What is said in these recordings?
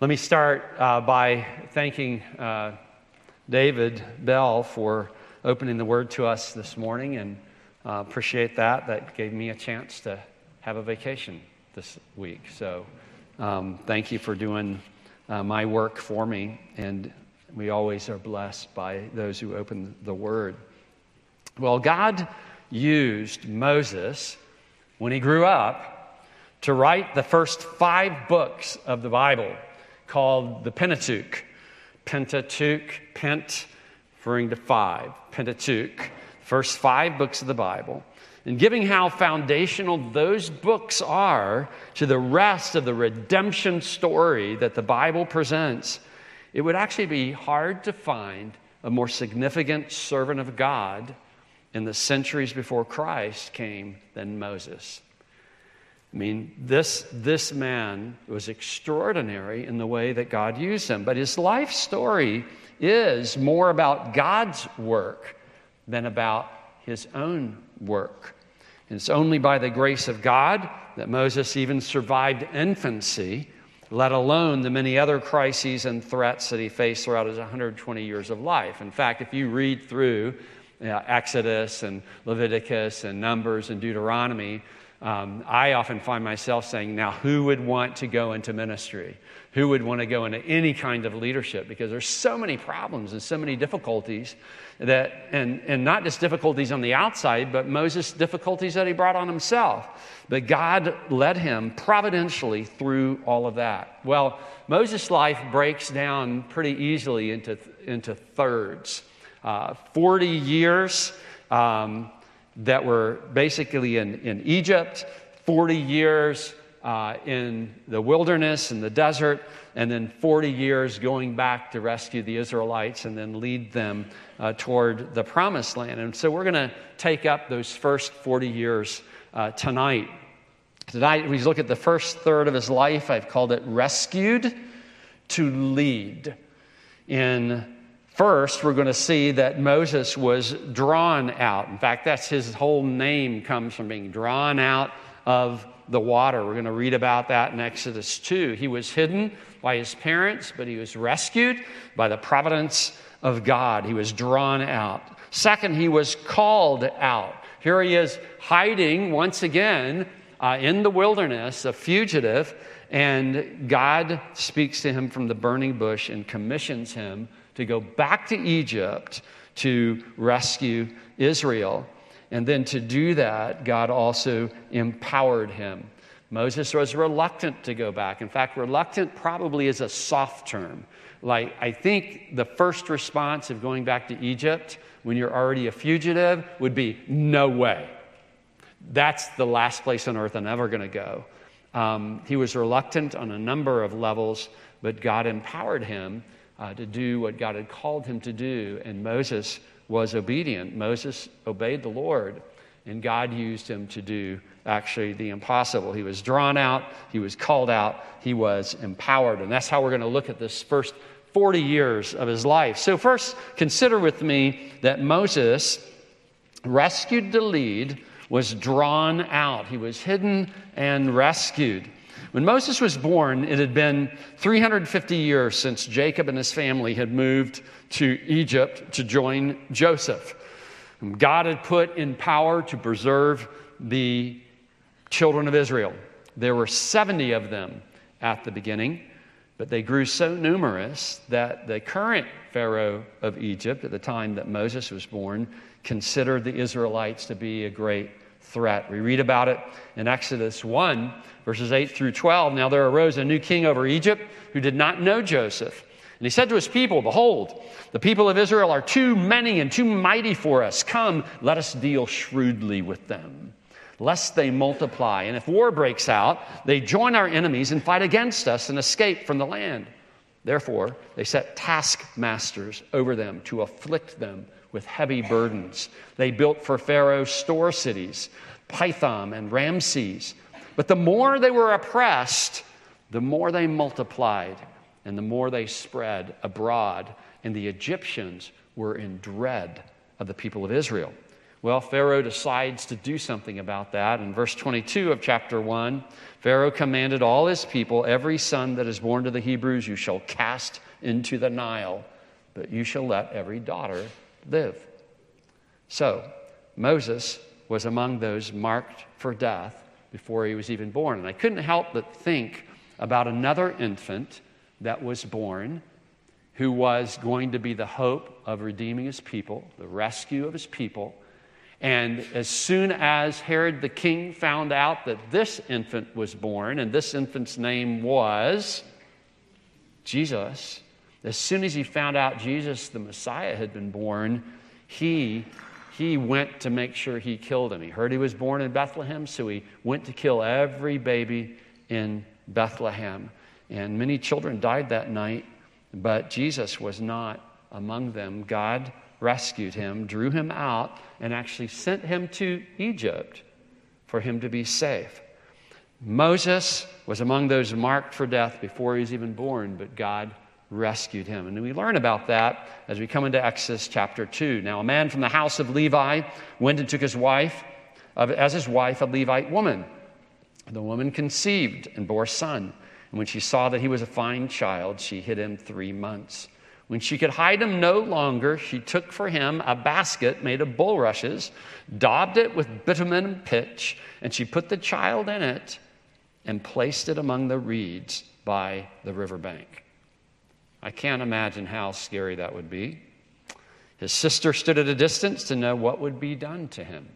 Let me start uh, by thanking uh, David Bell for opening the word to us this morning and uh, appreciate that. That gave me a chance to have a vacation this week. So um, thank you for doing uh, my work for me. And we always are blessed by those who open the word. Well, God used Moses when he grew up to write the first five books of the Bible called the Pentateuch. Pentateuch, Pent, referring to five. Pentateuch, first five books of the Bible. And giving how foundational those books are to the rest of the redemption story that the Bible presents, it would actually be hard to find a more significant servant of God in the centuries before Christ came than Moses. I mean, this, this man was extraordinary in the way that God used him. But his life story is more about God's work than about his own work. And it's only by the grace of God that Moses even survived infancy, let alone the many other crises and threats that he faced throughout his 120 years of life. In fact, if you read through you know, Exodus and Leviticus and Numbers and Deuteronomy, um, I often find myself saying, now, who would want to go into ministry? Who would want to go into any kind of leadership? Because there's so many problems and so many difficulties that, and, and not just difficulties on the outside, but Moses' difficulties that he brought on himself. But God led him providentially through all of that. Well, Moses' life breaks down pretty easily into, into thirds. Uh, 40 years. Um, that were basically in, in Egypt, 40 years uh, in the wilderness, in the desert, and then 40 years going back to rescue the Israelites and then lead them uh, toward the promised land. And so we're going to take up those first 40 years uh, tonight. Tonight, we look at the first third of his life. I've called it rescued to lead. In First, we're going to see that Moses was drawn out. In fact, that's his whole name comes from being drawn out of the water. We're going to read about that in Exodus 2. He was hidden by his parents, but he was rescued by the providence of God. He was drawn out. Second, he was called out. Here he is hiding once again uh, in the wilderness, a fugitive, and God speaks to him from the burning bush and commissions him to go back to Egypt to rescue Israel. And then to do that, God also empowered him. Moses was reluctant to go back. In fact, reluctant probably is a soft term. Like, I think the first response of going back to Egypt when you're already a fugitive would be, no way. That's the last place on earth I'm ever going to go. Um, he was reluctant on a number of levels, but God empowered him uh, to do what God had called him to do. And Moses was obedient. Moses obeyed the Lord, and God used him to do actually the impossible. He was drawn out, he was called out, he was empowered. And that's how we're going to look at this first 40 years of his life. So, first, consider with me that Moses, rescued the lead, was drawn out. He was hidden and rescued. When Moses was born, it had been 350 years since Jacob and his family had moved to Egypt to join Joseph. Whom God had put in power to preserve the children of Israel. There were 70 of them at the beginning, but they grew so numerous that the current Pharaoh of Egypt, at the time that Moses was born, considered the Israelites to be a great threat. We read about it in Exodus 1, verses 8 through 12. Now there arose a new king over Egypt who did not know Joseph. And he said to his people, Behold, the people of Israel are too many and too mighty for us. Come, let us deal shrewdly with them, lest they multiply. And if war breaks out, they join our enemies and fight against us and escape from the land. Therefore, they set taskmasters over them to afflict them with heavy burdens. They built for Pharaoh store cities, Pithom and Ramses. But the more they were oppressed, the more they multiplied and the more they spread abroad. And the Egyptians were in dread of the people of Israel. Well, Pharaoh decides to do something about that. In verse 22 of chapter 1, Pharaoh commanded all his people, Every son that is born to the Hebrews you shall cast into the Nile, but you shall let every daughter live. So, Moses was among those marked for death before he was even born. And I couldn't help but think about another infant that was born who was going to be the hope of redeeming his people, the rescue of his people. And as soon as Herod the king found out that this infant was born, and this infant's name was Jesus, as soon as he found out Jesus, the Messiah, had been born, he, he went to make sure he killed him. He heard he was born in Bethlehem, so he went to kill every baby in Bethlehem. And many children died that night, but Jesus was not among them. God rescued him, drew him out, and actually sent him to Egypt for him to be safe. Moses was among those marked for death before he was even born, but God rescued him. And we learn about that as we come into Exodus chapter 2. Now, a man from the house of Levi went and took his wife, as his wife, a Levite woman. The woman conceived and bore a son. And when she saw that he was a fine child, she hid him three months. When she could hide him no longer, she took for him a basket made of bulrushes, daubed it with bitumen and pitch, and she put the child in it and placed it among the reeds by the riverbank. I can't imagine how scary that would be. His sister stood at a distance to know what would be done to him.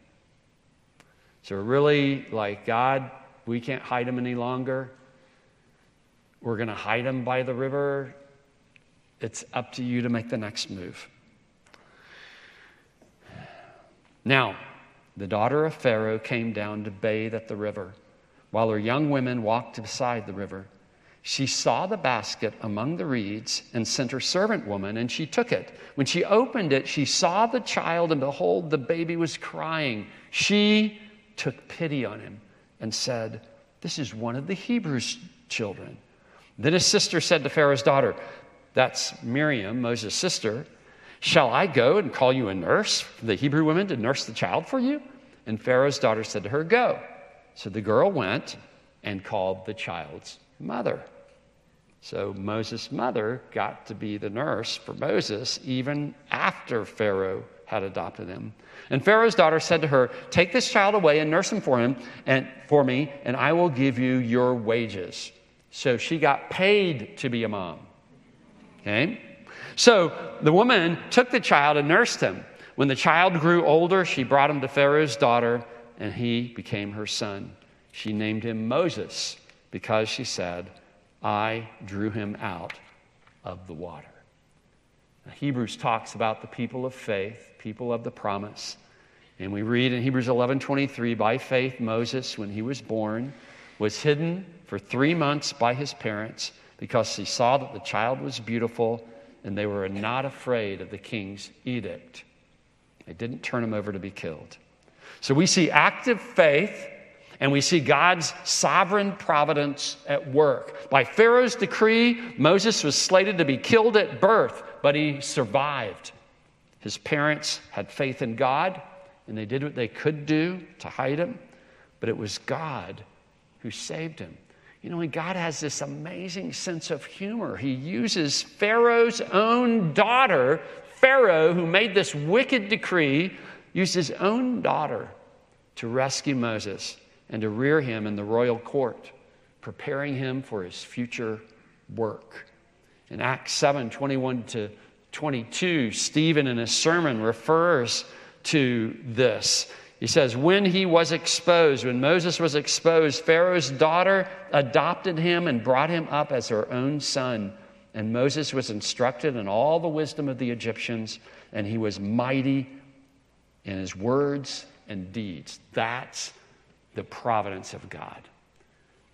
So, really, like, God, we can't hide him any longer. We're going to hide him by the river it's up to you to make the next move. Now, the daughter of Pharaoh came down to bathe at the river, while her young women walked beside the river. She saw the basket among the reeds and sent her servant woman, and she took it. When she opened it, she saw the child, and behold, the baby was crying. She took pity on him and said, This is one of the Hebrews' children. Then his sister said to Pharaoh's daughter, that's Miriam, Moses' sister. Shall I go and call you a nurse, the Hebrew woman, to nurse the child for you? And Pharaoh's daughter said to her, Go. So the girl went and called the child's mother. So Moses' mother got to be the nurse for Moses even after Pharaoh had adopted him. And Pharaoh's daughter said to her, Take this child away and nurse him for him and for me, and I will give you your wages. So she got paid to be a mom. Okay? So the woman took the child and nursed him. When the child grew older, she brought him to Pharaoh's daughter, and he became her son. She named him Moses because she said, I drew him out of the water. Now, Hebrews talks about the people of faith, people of the promise. And we read in Hebrews 11:23, by faith Moses when he was born was hidden for 3 months by his parents because he saw that the child was beautiful and they were not afraid of the king's edict. They didn't turn him over to be killed. So we see active faith and we see God's sovereign providence at work. By Pharaoh's decree, Moses was slated to be killed at birth, but he survived. His parents had faith in God and they did what they could do to hide him, but it was God who saved him. You know, and God has this amazing sense of humor. He uses Pharaoh's own daughter, Pharaoh, who made this wicked decree, used his own daughter to rescue Moses and to rear him in the royal court, preparing him for his future work. In Acts 7 21 to 22, Stephen in his sermon refers to this. He says, When he was exposed, when Moses was exposed, Pharaoh's daughter adopted him and brought him up as her own son. And Moses was instructed in all the wisdom of the Egyptians, and he was mighty in his words and deeds. That's the providence of God.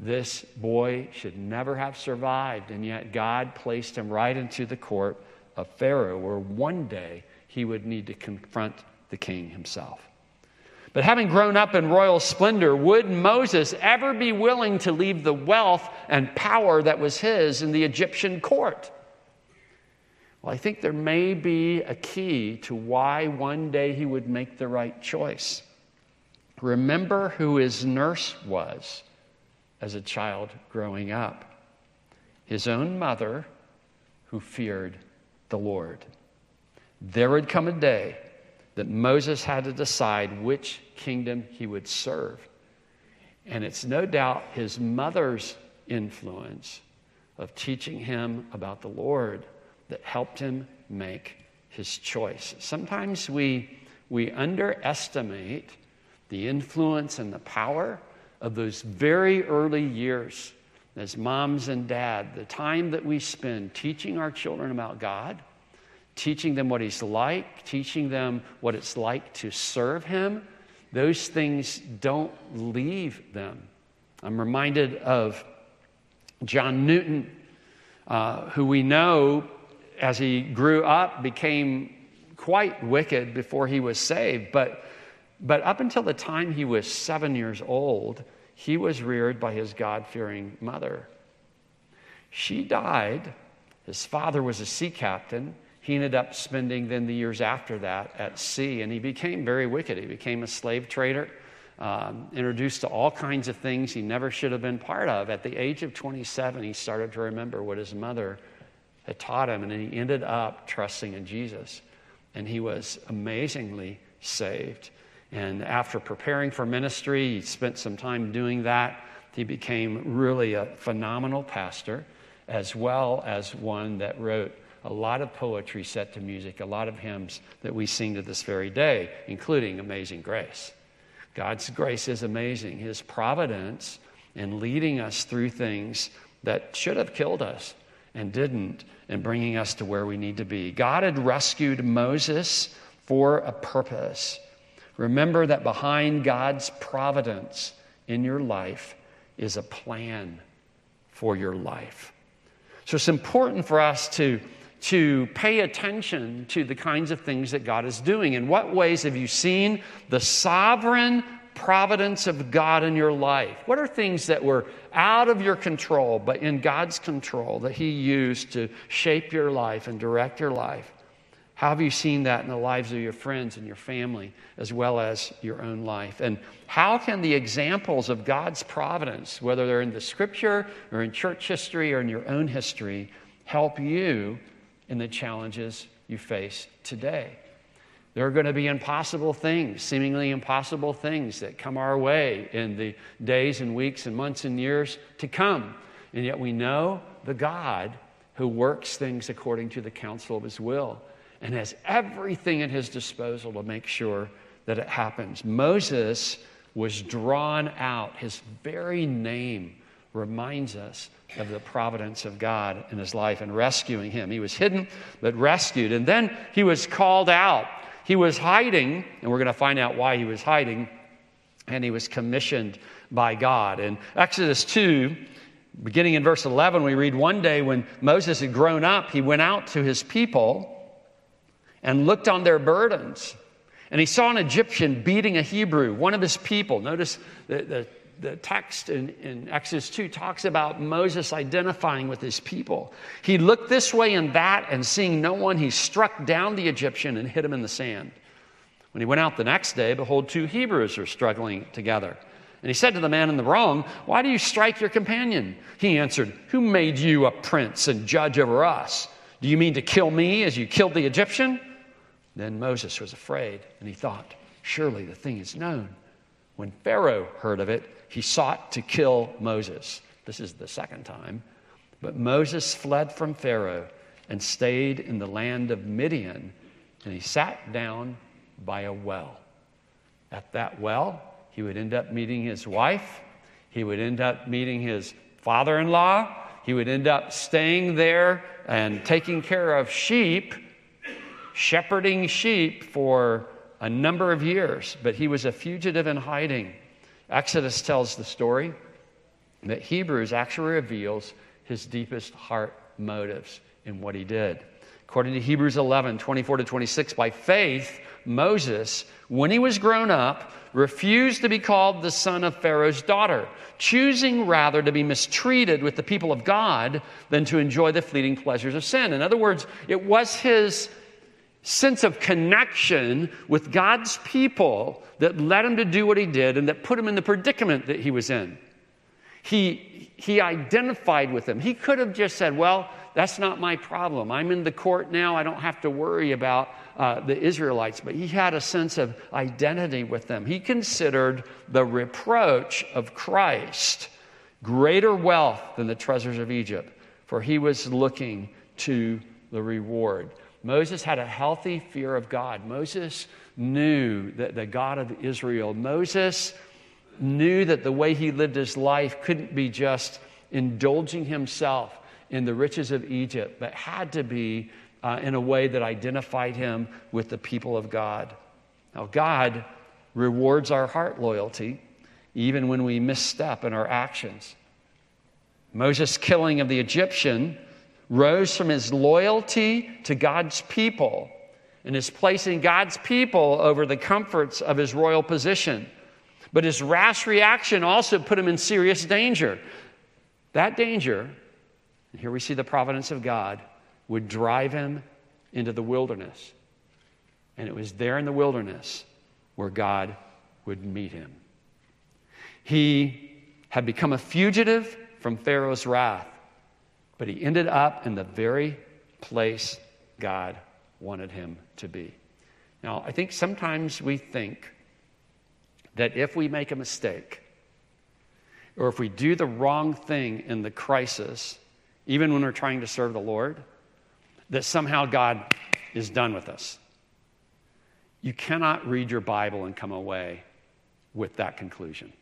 This boy should never have survived, and yet God placed him right into the court of Pharaoh, where one day he would need to confront the king himself. But having grown up in royal splendor, would Moses ever be willing to leave the wealth and power that was his in the Egyptian court? Well, I think there may be a key to why one day he would make the right choice. Remember who his nurse was as a child growing up his own mother who feared the Lord. There would come a day that Moses had to decide which kingdom he would serve. And it's no doubt his mother's influence of teaching him about the Lord that helped him make his choice. Sometimes we, we underestimate the influence and the power of those very early years as moms and dad, the time that we spend teaching our children about God, teaching them what He's like, teaching them what it's like to serve Him, those things don't leave them. I'm reminded of John Newton, uh, who we know as he grew up became quite wicked before he was saved, but, but up until the time he was seven years old, he was reared by his God fearing mother. She died. His father was a sea captain. He ended up spending then the years after that at sea, and he became very wicked. He became a slave trader, um, introduced to all kinds of things he never should have been part of. At the age of 27, he started to remember what his mother had taught him, and he ended up trusting in Jesus. And he was amazingly saved. And after preparing for ministry, he spent some time doing that. He became really a phenomenal pastor, as well as one that wrote a lot of poetry set to music, a lot of hymns that we sing to this very day, including Amazing Grace. God's grace is amazing. His providence in leading us through things that should have killed us and didn't, and bringing us to where we need to be. God had rescued Moses for a purpose. Remember that behind God's providence in your life is a plan for your life. So it's important for us to, to pay attention to the kinds of things that God is doing. In what ways have you seen the sovereign providence of God in your life? What are things that were out of your control, but in God's control that He used to shape your life and direct your life? How have you seen that in the lives of your friends and your family, as well as your own life? And how can the examples of God's providence, whether they're in the scripture or in church history or in your own history, help you in the challenges you face today? There are going to be impossible things, seemingly impossible things that come our way in the days and weeks and months and years to come. And yet we know the God who works things according to the counsel of his will and has everything at his disposal to make sure that it happens. Moses was drawn out. His very name reminds us of the providence of God in his life and rescuing him. He was hidden, but rescued. And then he was called out. He was hiding, and we're going to find out why he was hiding, and he was commissioned by God. In Exodus 2, beginning in verse 11, we read one day when Moses had grown up, he went out to his people and looked on their burdens. And he saw an Egyptian beating a Hebrew, one of his people. Notice the, the, the text in, in, Exodus 2 talks about Moses identifying with his people. He looked this way and that, and seeing no one, he struck down the Egyptian and hit him in the sand. When he went out the next day, behold, two Hebrews were struggling together. And he said to the man in the wrong, Why do you strike your companion? He answered, Who made you a prince and judge over us? Do you mean to kill me as you killed the Egyptian? Then Moses was afraid, and he thought, Surely the thing is known. When Pharaoh heard of it, he sought to kill Moses. This is the second time. But Moses fled from Pharaoh and stayed in the land of Midian, and he sat down by a well. At that well, he would end up meeting his wife, he would end up meeting his father in law, he would end up staying there and taking care of sheep shepherding sheep for a number of years, but he was a fugitive in hiding. Exodus tells the story that Hebrews actually reveals his deepest heart motives in what he did. According to Hebrews 11, 24 to 26, by faith, Moses, when he was grown up, refused to be called the son of Pharaoh's daughter, choosing rather to be mistreated with the people of God than to enjoy the fleeting pleasures of sin. In other words, it was his sense of connection with God's people that led him to do what he did and that put him in the predicament that he was in. He, he identified with them. He could have just said, Well, that's not my problem. I'm in the court now. I don't have to worry about uh, the Israelites. But he had a sense of identity with them. He considered the reproach of Christ greater wealth than the treasures of Egypt, for he was looking to the reward. Moses had a healthy fear of God. Moses knew that the God of Israel, Moses knew that the way he lived his life couldn't be just indulging himself in the riches of Egypt, but had to be uh, in a way that identified him with the people of God. Now, God rewards our heart loyalty even when we misstep in our actions. Moses' killing of the Egyptian rose from his loyalty to God's people and his placing God's people over the comforts of his royal position. But his rash reaction also put him in serious danger. That danger, and here we see the providence of God, would drive him into the wilderness. And it was there in the wilderness where God would meet him. He had become a fugitive from Pharaoh's wrath, but he ended up in the very place God wanted him to be. Now, I think sometimes we think that if we make a mistake, or if we do the wrong thing in the crisis, even when we're trying to serve the Lord, that somehow God is done with us. You cannot read your Bible and come away with that conclusion.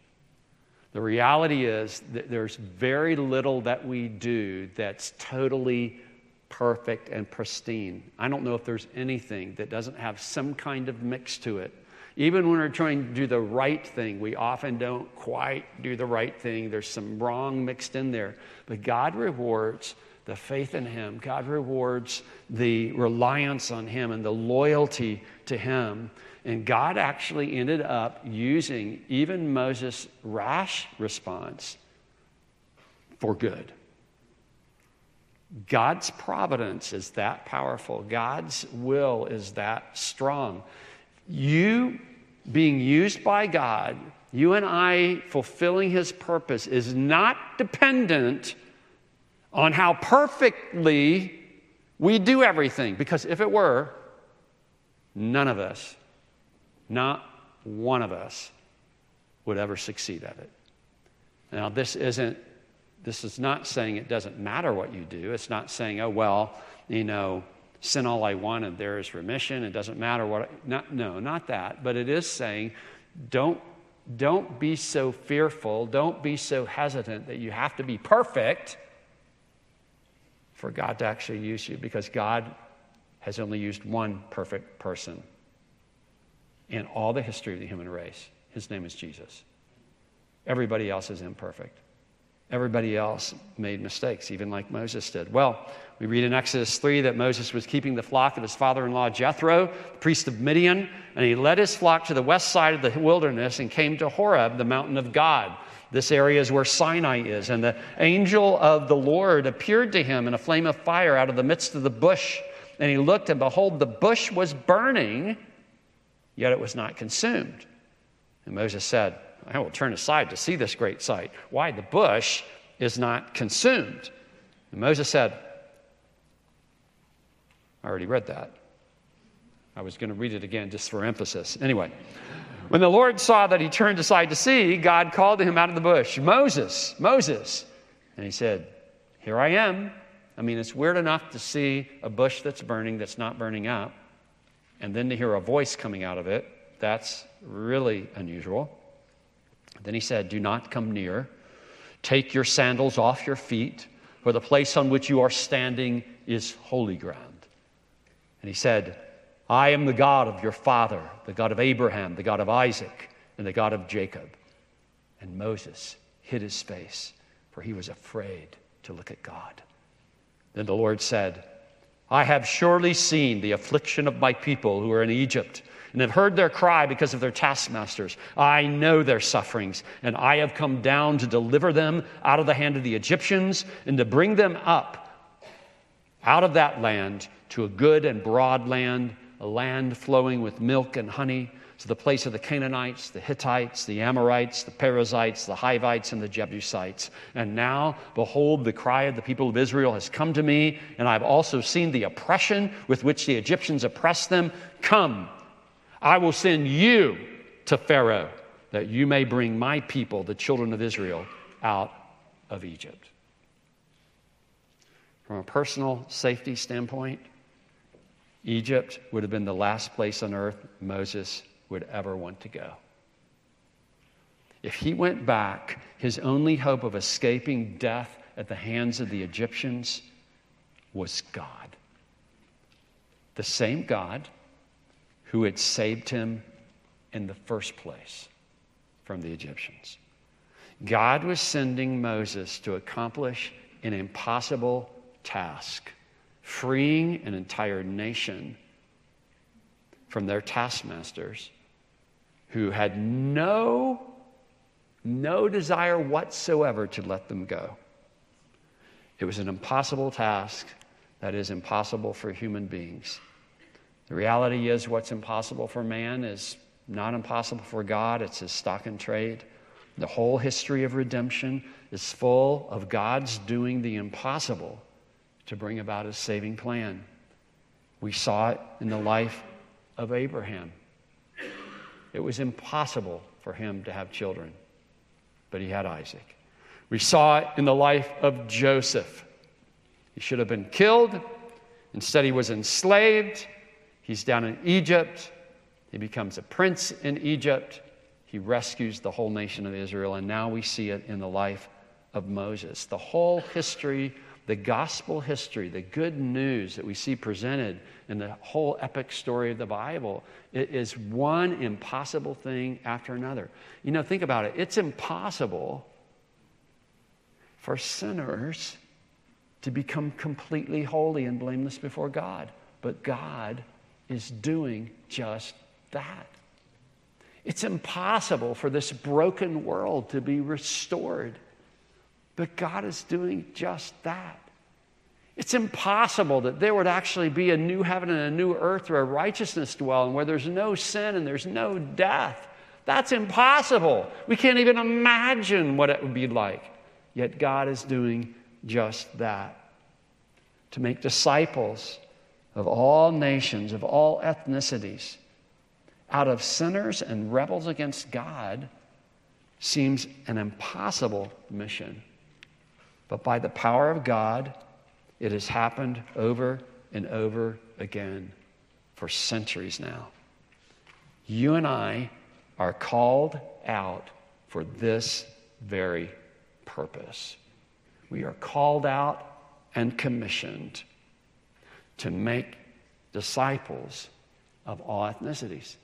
The reality is that there's very little that we do that's totally perfect and pristine. I don't know if there's anything that doesn't have some kind of mix to it. Even when we're trying to do the right thing, we often don't quite do the right thing. There's some wrong mixed in there. But God rewards the faith in Him. God rewards the reliance on Him and the loyalty to Him. And God actually ended up using even Moses' rash response for good. God's providence is that powerful, God's will is that strong. You being used by God, you and I fulfilling His purpose, is not dependent on how perfectly we do everything. Because if it were, none of us, not one of us, would ever succeed at it. Now, this isn't, this is not saying it doesn't matter what you do. It's not saying, oh, well, you know, sin all I want and there is remission. It doesn't matter what, I, not, no, not that. But it is saying, don't, don't be so fearful, don't be so hesitant that you have to be perfect for God to actually use you because God has only used one perfect person in all the history of the human race. His name is Jesus. Everybody else is imperfect. Everybody else made mistakes, even like Moses did. Well, we read in Exodus 3 that Moses was keeping the flock of his father in law Jethro, the priest of Midian, and he led his flock to the west side of the wilderness and came to Horeb, the mountain of God. This area is where Sinai is. And the angel of the Lord appeared to him in a flame of fire out of the midst of the bush. And he looked, and behold, the bush was burning, yet it was not consumed. And Moses said, I will turn aside to see this great sight. Why? The bush is not consumed. And Moses said, I already read that. I was going to read it again just for emphasis. Anyway. When the Lord saw that he turned aside to see, God called to him out of the bush, Moses, Moses. And he said, Here I am. I mean, it's weird enough to see a bush that's burning that's not burning up, and then to hear a voice coming out of it. That's really unusual. Then he said, Do not come near. Take your sandals off your feet, for the place on which you are standing is holy ground. And he said, I am the God of your father, the God of Abraham, the God of Isaac, and the God of Jacob. And Moses hid his face, for he was afraid to look at God. Then the Lord said, I have surely seen the affliction of my people who are in Egypt and have heard their cry because of their taskmasters. I know their sufferings, and I have come down to deliver them out of the hand of the Egyptians and to bring them up out of that land to a good and broad land, a land flowing with milk and honey, to the place of the Canaanites, the Hittites, the Amorites, the Perizzites, the Hivites, and the Jebusites. And now, behold, the cry of the people of Israel has come to me, and I've also seen the oppression with which the Egyptians oppress them. Come, I will send you to Pharaoh, that you may bring my people, the children of Israel, out of Egypt. From a personal safety standpoint, Egypt would have been the last place on earth Moses would ever want to go. If he went back, his only hope of escaping death at the hands of the Egyptians was God. The same God who had saved him in the first place from the Egyptians. God was sending Moses to accomplish an impossible task, freeing an entire nation from their taskmasters who had no, no desire whatsoever to let them go. It was an impossible task that is impossible for human beings. The reality is, what's impossible for man is not impossible for God, it's his stock and trade. The whole history of redemption is full of God's doing the impossible to bring about his saving plan. We saw it in the life of Abraham. It was impossible for him to have children, but he had Isaac. We saw it in the life of Joseph. He should have been killed. Instead, he was enslaved. He's down in Egypt. He becomes a prince in Egypt. He rescues the whole nation of Israel. And now we see it in the life of Moses. The whole history the gospel history, the good news that we see presented in the whole epic story of the Bible it is one impossible thing after another. You know, think about it. It's impossible for sinners to become completely holy and blameless before God, but God is doing just that. It's impossible for this broken world to be restored but God is doing just that. It's impossible that there would actually be a new heaven and a new earth where righteousness dwells and where there's no sin and there's no death. That's impossible. We can't even imagine what it would be like. Yet God is doing just that to make disciples of all nations, of all ethnicities, out of sinners and rebels against God seems an impossible mission. But by the power of God, it has happened over and over again for centuries now. You and I are called out for this very purpose. We are called out and commissioned to make disciples of all ethnicities.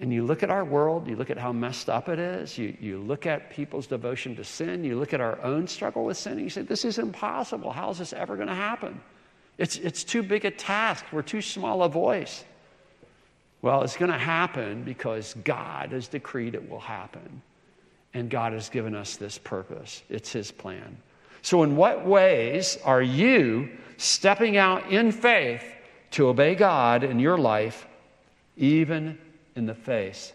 And you look at our world, you look at how messed up it is, you, you look at people's devotion to sin, you look at our own struggle with sin, and you say, This is impossible. How is this ever going to happen? It's, it's too big a task. We're too small a voice. Well, it's going to happen because God has decreed it will happen. And God has given us this purpose. It's His plan. So, in what ways are you stepping out in faith to obey God in your life, even in the face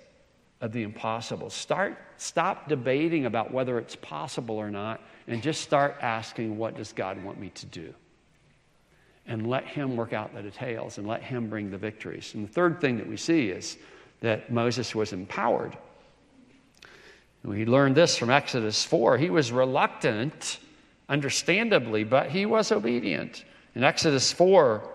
of the impossible. Start, stop debating about whether it's possible or not, and just start asking, what does God want me to do? And let Him work out the details and let Him bring the victories. And the third thing that we see is that Moses was empowered. We learned this from Exodus 4. He was reluctant, understandably, but he was obedient. In Exodus 4,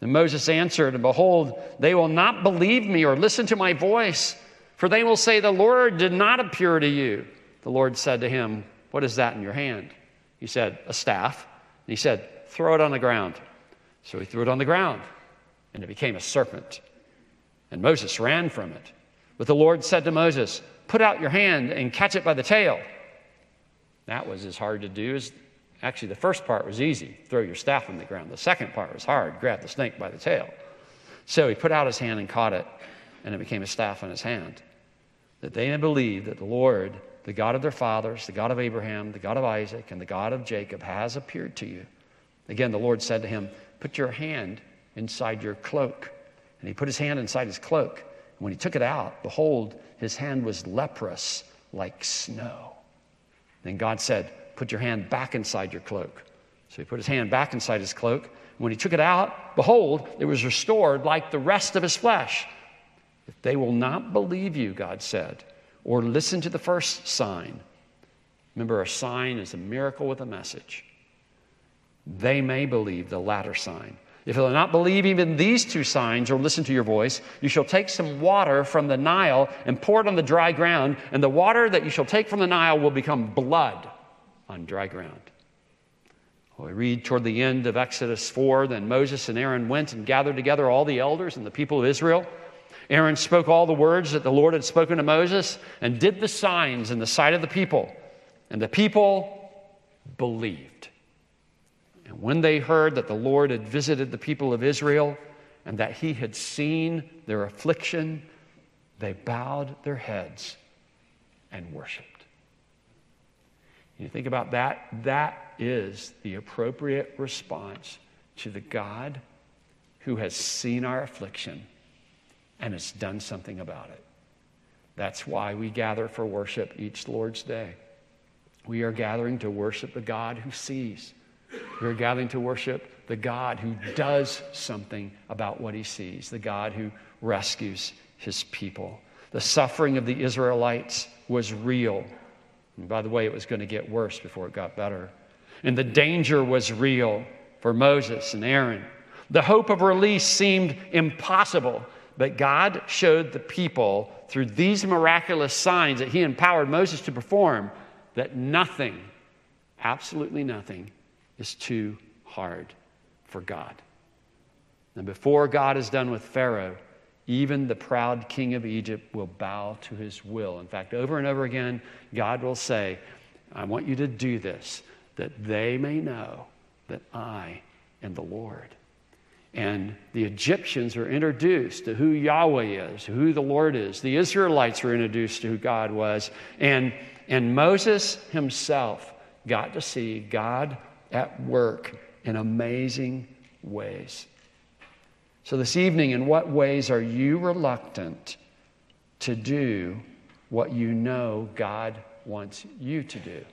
and Moses answered, And behold, they will not believe me or listen to my voice, for they will say, The Lord did not appear to you. The Lord said to him, What is that in your hand? He said, A staff. And he said, Throw it on the ground. So he threw it on the ground, and it became a serpent. And Moses ran from it. But the Lord said to Moses, Put out your hand and catch it by the tail. That was as hard to do as Actually, the first part was easy throw your staff on the ground. The second part was hard grab the snake by the tail. So he put out his hand and caught it, and it became a staff in his hand. That they may believe that the Lord, the God of their fathers, the God of Abraham, the God of Isaac, and the God of Jacob, has appeared to you. Again, the Lord said to him, Put your hand inside your cloak. And he put his hand inside his cloak. And when he took it out, behold, his hand was leprous like snow. Then God said, Put your hand back inside your cloak. So he put his hand back inside his cloak. When he took it out, behold, it was restored like the rest of his flesh. If they will not believe you, God said, or listen to the first sign, remember, a sign is a miracle with a message. They may believe the latter sign. If they'll not believe even these two signs or listen to your voice, you shall take some water from the Nile and pour it on the dry ground, and the water that you shall take from the Nile will become blood on dry ground. Well, we read toward the end of Exodus 4 then Moses and Aaron went and gathered together all the elders and the people of Israel. Aaron spoke all the words that the Lord had spoken to Moses and did the signs in the sight of the people. And the people believed. And when they heard that the Lord had visited the people of Israel and that he had seen their affliction, they bowed their heads and worshiped. You think about that, that is the appropriate response to the God who has seen our affliction and has done something about it. That's why we gather for worship each Lord's Day. We are gathering to worship the God who sees. We're gathering to worship the God who does something about what he sees, the God who rescues his people. The suffering of the Israelites was real. And by the way, it was going to get worse before it got better. And the danger was real for Moses and Aaron. The hope of release seemed impossible, but God showed the people through these miraculous signs that He empowered Moses to perform that nothing, absolutely nothing, is too hard for God. And before God is done with Pharaoh, even the proud king of Egypt will bow to his will. In fact, over and over again, God will say, I want you to do this, that they may know that I am the Lord. And the Egyptians are introduced to who Yahweh is, who the Lord is. The Israelites were introduced to who God was. And, and Moses himself got to see God at work in amazing ways. So, this evening, in what ways are you reluctant to do what you know God wants you to do?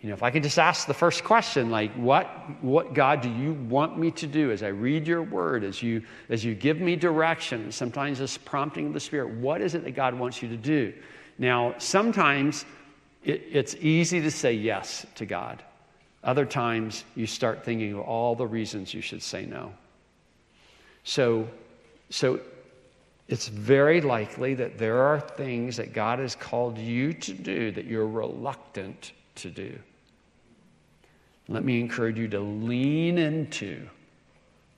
You know, if I could just ask the first question, like, what, what God do you want me to do as I read your word, as you, as you give me direction, sometimes this prompting of the Spirit, what is it that God wants you to do? Now, sometimes it, it's easy to say yes to God. Other times, you start thinking of all the reasons you should say no. So, so it's very likely that there are things that God has called you to do that you're reluctant to do. Let me encourage you to lean into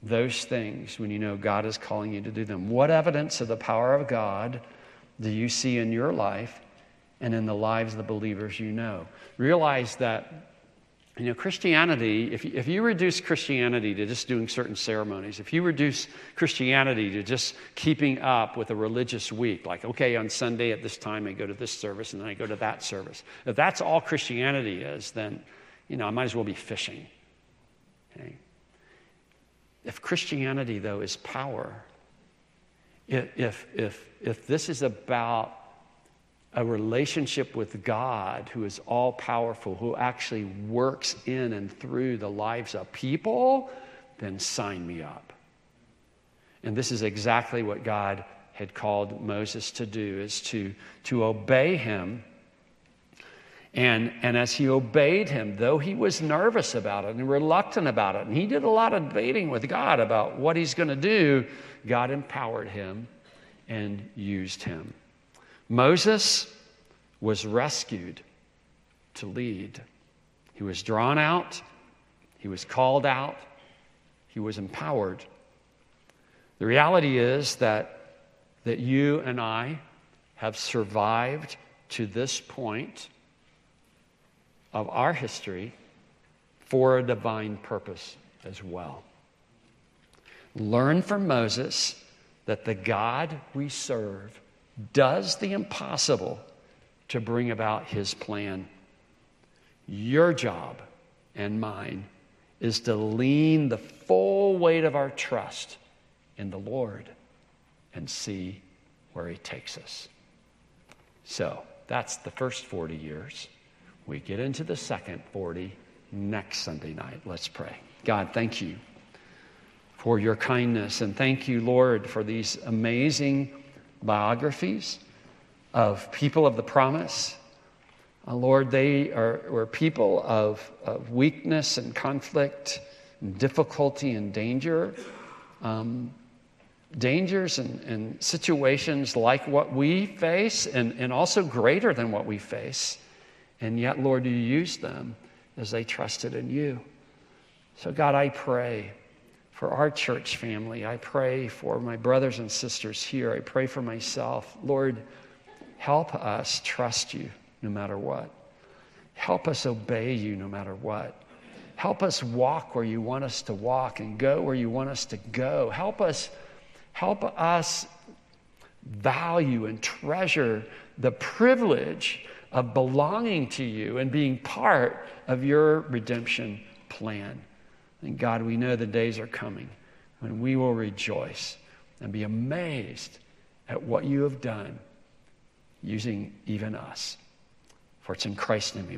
those things when you know God is calling you to do them. What evidence of the power of God do you see in your life and in the lives of the believers you know? Realize that you know, Christianity, if you, if you reduce Christianity to just doing certain ceremonies, if you reduce Christianity to just keeping up with a religious week, like, okay, on Sunday at this time I go to this service and then I go to that service, if that's all Christianity is, then, you know, I might as well be fishing. Okay? If Christianity, though, is power, if, if, if this is about a relationship with God who is all powerful, who actually works in and through the lives of people, then sign me up. And this is exactly what God had called Moses to do is to, to obey him. And, and as he obeyed him, though he was nervous about it and reluctant about it, and he did a lot of debating with God about what he's going to do, God empowered him and used him. Moses was rescued to lead. He was drawn out, he was called out, he was empowered. The reality is that, that you and I have survived to this point of our history for a divine purpose as well. Learn from Moses that the God we serve does the impossible to bring about his plan. Your job and mine is to lean the full weight of our trust in the Lord and see where he takes us. So that's the first 40 years. We get into the second 40 next Sunday night. Let's pray. God, thank you for your kindness. And thank you, Lord, for these amazing biographies of people of the promise. Uh, Lord, they are, were people of, of weakness and conflict, and difficulty and danger. Um, dangers and, and, situations like what we face, and, and also greater than what we face. And yet, Lord, you used them as they trusted in you. So, God, I pray for our church family. I pray for my brothers and sisters here. I pray for myself. Lord, help us trust you no matter what. Help us obey you no matter what. Help us walk where you want us to walk and go where you want us to go. Help us help us value and treasure the privilege of belonging to you and being part of your redemption plan. And God, we know the days are coming when we will rejoice and be amazed at what you have done using even us. For it's in Christ's name we.